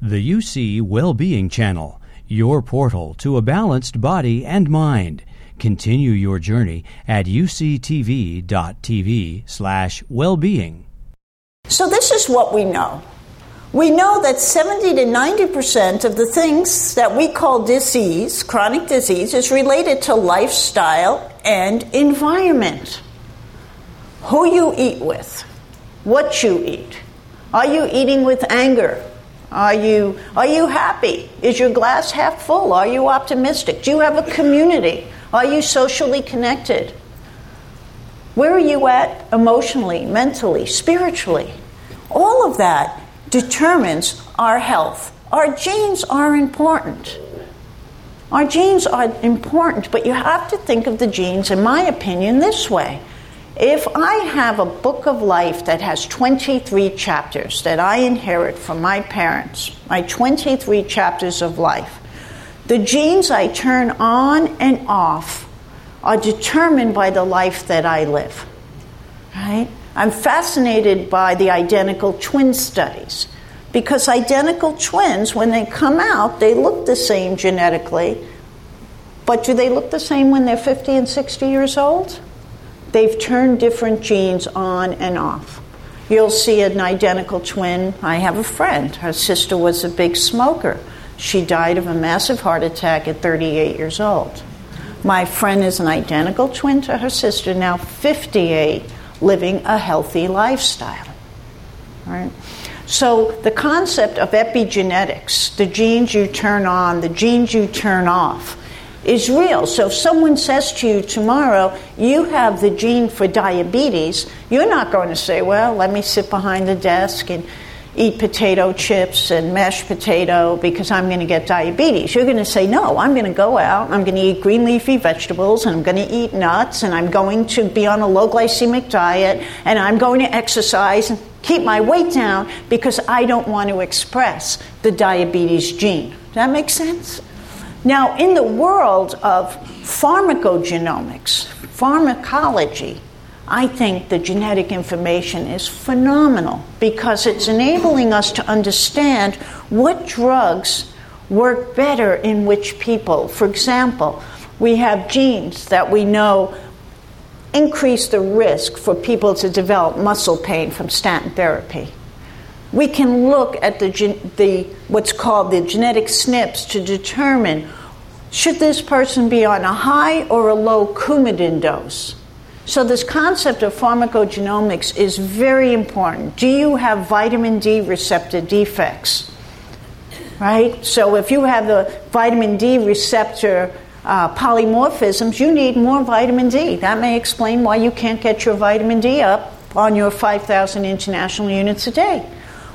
The UC Wellbeing Channel, your portal to a balanced body and mind. Continue your journey at uctv.tv slash wellbeing. So this is what we know. We know that 70 to 90% of the things that we call disease, chronic disease, is related to lifestyle and environment. Who you eat with, what you eat. Are you eating with anger? Are you, are you happy? Is your glass half full? Are you optimistic? Do you have a community? Are you socially connected? Where are you at emotionally, mentally, spiritually? All of that determines our health. Our genes are important. Our genes are important, but you have to think of the genes, in my opinion, this way. If I have a book of life that has 23 chapters that I inherit from my parents, my 23 chapters of life, the genes I turn on and off are determined by the life that I live. Right? I'm fascinated by the identical twin studies because identical twins, when they come out, they look the same genetically, but do they look the same when they're 50 and 60 years old? They've turned different genes on and off. You'll see an identical twin. I have a friend. Her sister was a big smoker. She died of a massive heart attack at 38 years old. My friend is an identical twin to her sister, now 58, living a healthy lifestyle. Right? So, the concept of epigenetics, the genes you turn on, the genes you turn off, is real. So if someone says to you tomorrow, you have the gene for diabetes, you're not going to say, well, let me sit behind the desk and eat potato chips and mashed potato because I'm going to get diabetes. You're going to say, no, I'm going to go out, I'm going to eat green leafy vegetables, and I'm going to eat nuts, and I'm going to be on a low glycemic diet, and I'm going to exercise and keep my weight down because I don't want to express the diabetes gene. Does that make sense? Now, in the world of pharmacogenomics, pharmacology, I think the genetic information is phenomenal because it's enabling us to understand what drugs work better in which people. For example, we have genes that we know increase the risk for people to develop muscle pain from statin therapy we can look at the, the what's called the genetic SNPs to determine should this person be on a high or a low Coumadin dose. So this concept of pharmacogenomics is very important. Do you have vitamin D receptor defects? Right? So if you have the vitamin D receptor uh, polymorphisms, you need more vitamin D. That may explain why you can't get your vitamin D up on your 5,000 international units a day.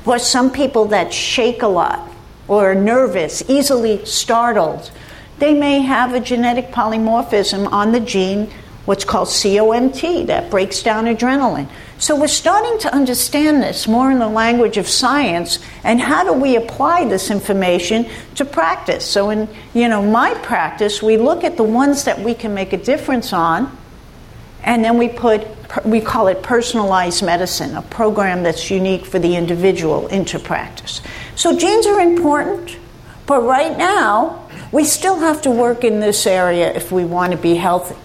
Or some people that shake a lot or are nervous, easily startled. They may have a genetic polymorphism on the gene, what's called COMT, that breaks down adrenaline. So we're starting to understand this more in the language of science and how do we apply this information to practice. So in you know my practice, we look at the ones that we can make a difference on and then we put we call it personalized medicine, a program that's unique for the individual into practice. So genes are important, but right now we still have to work in this area if we want to be healthy.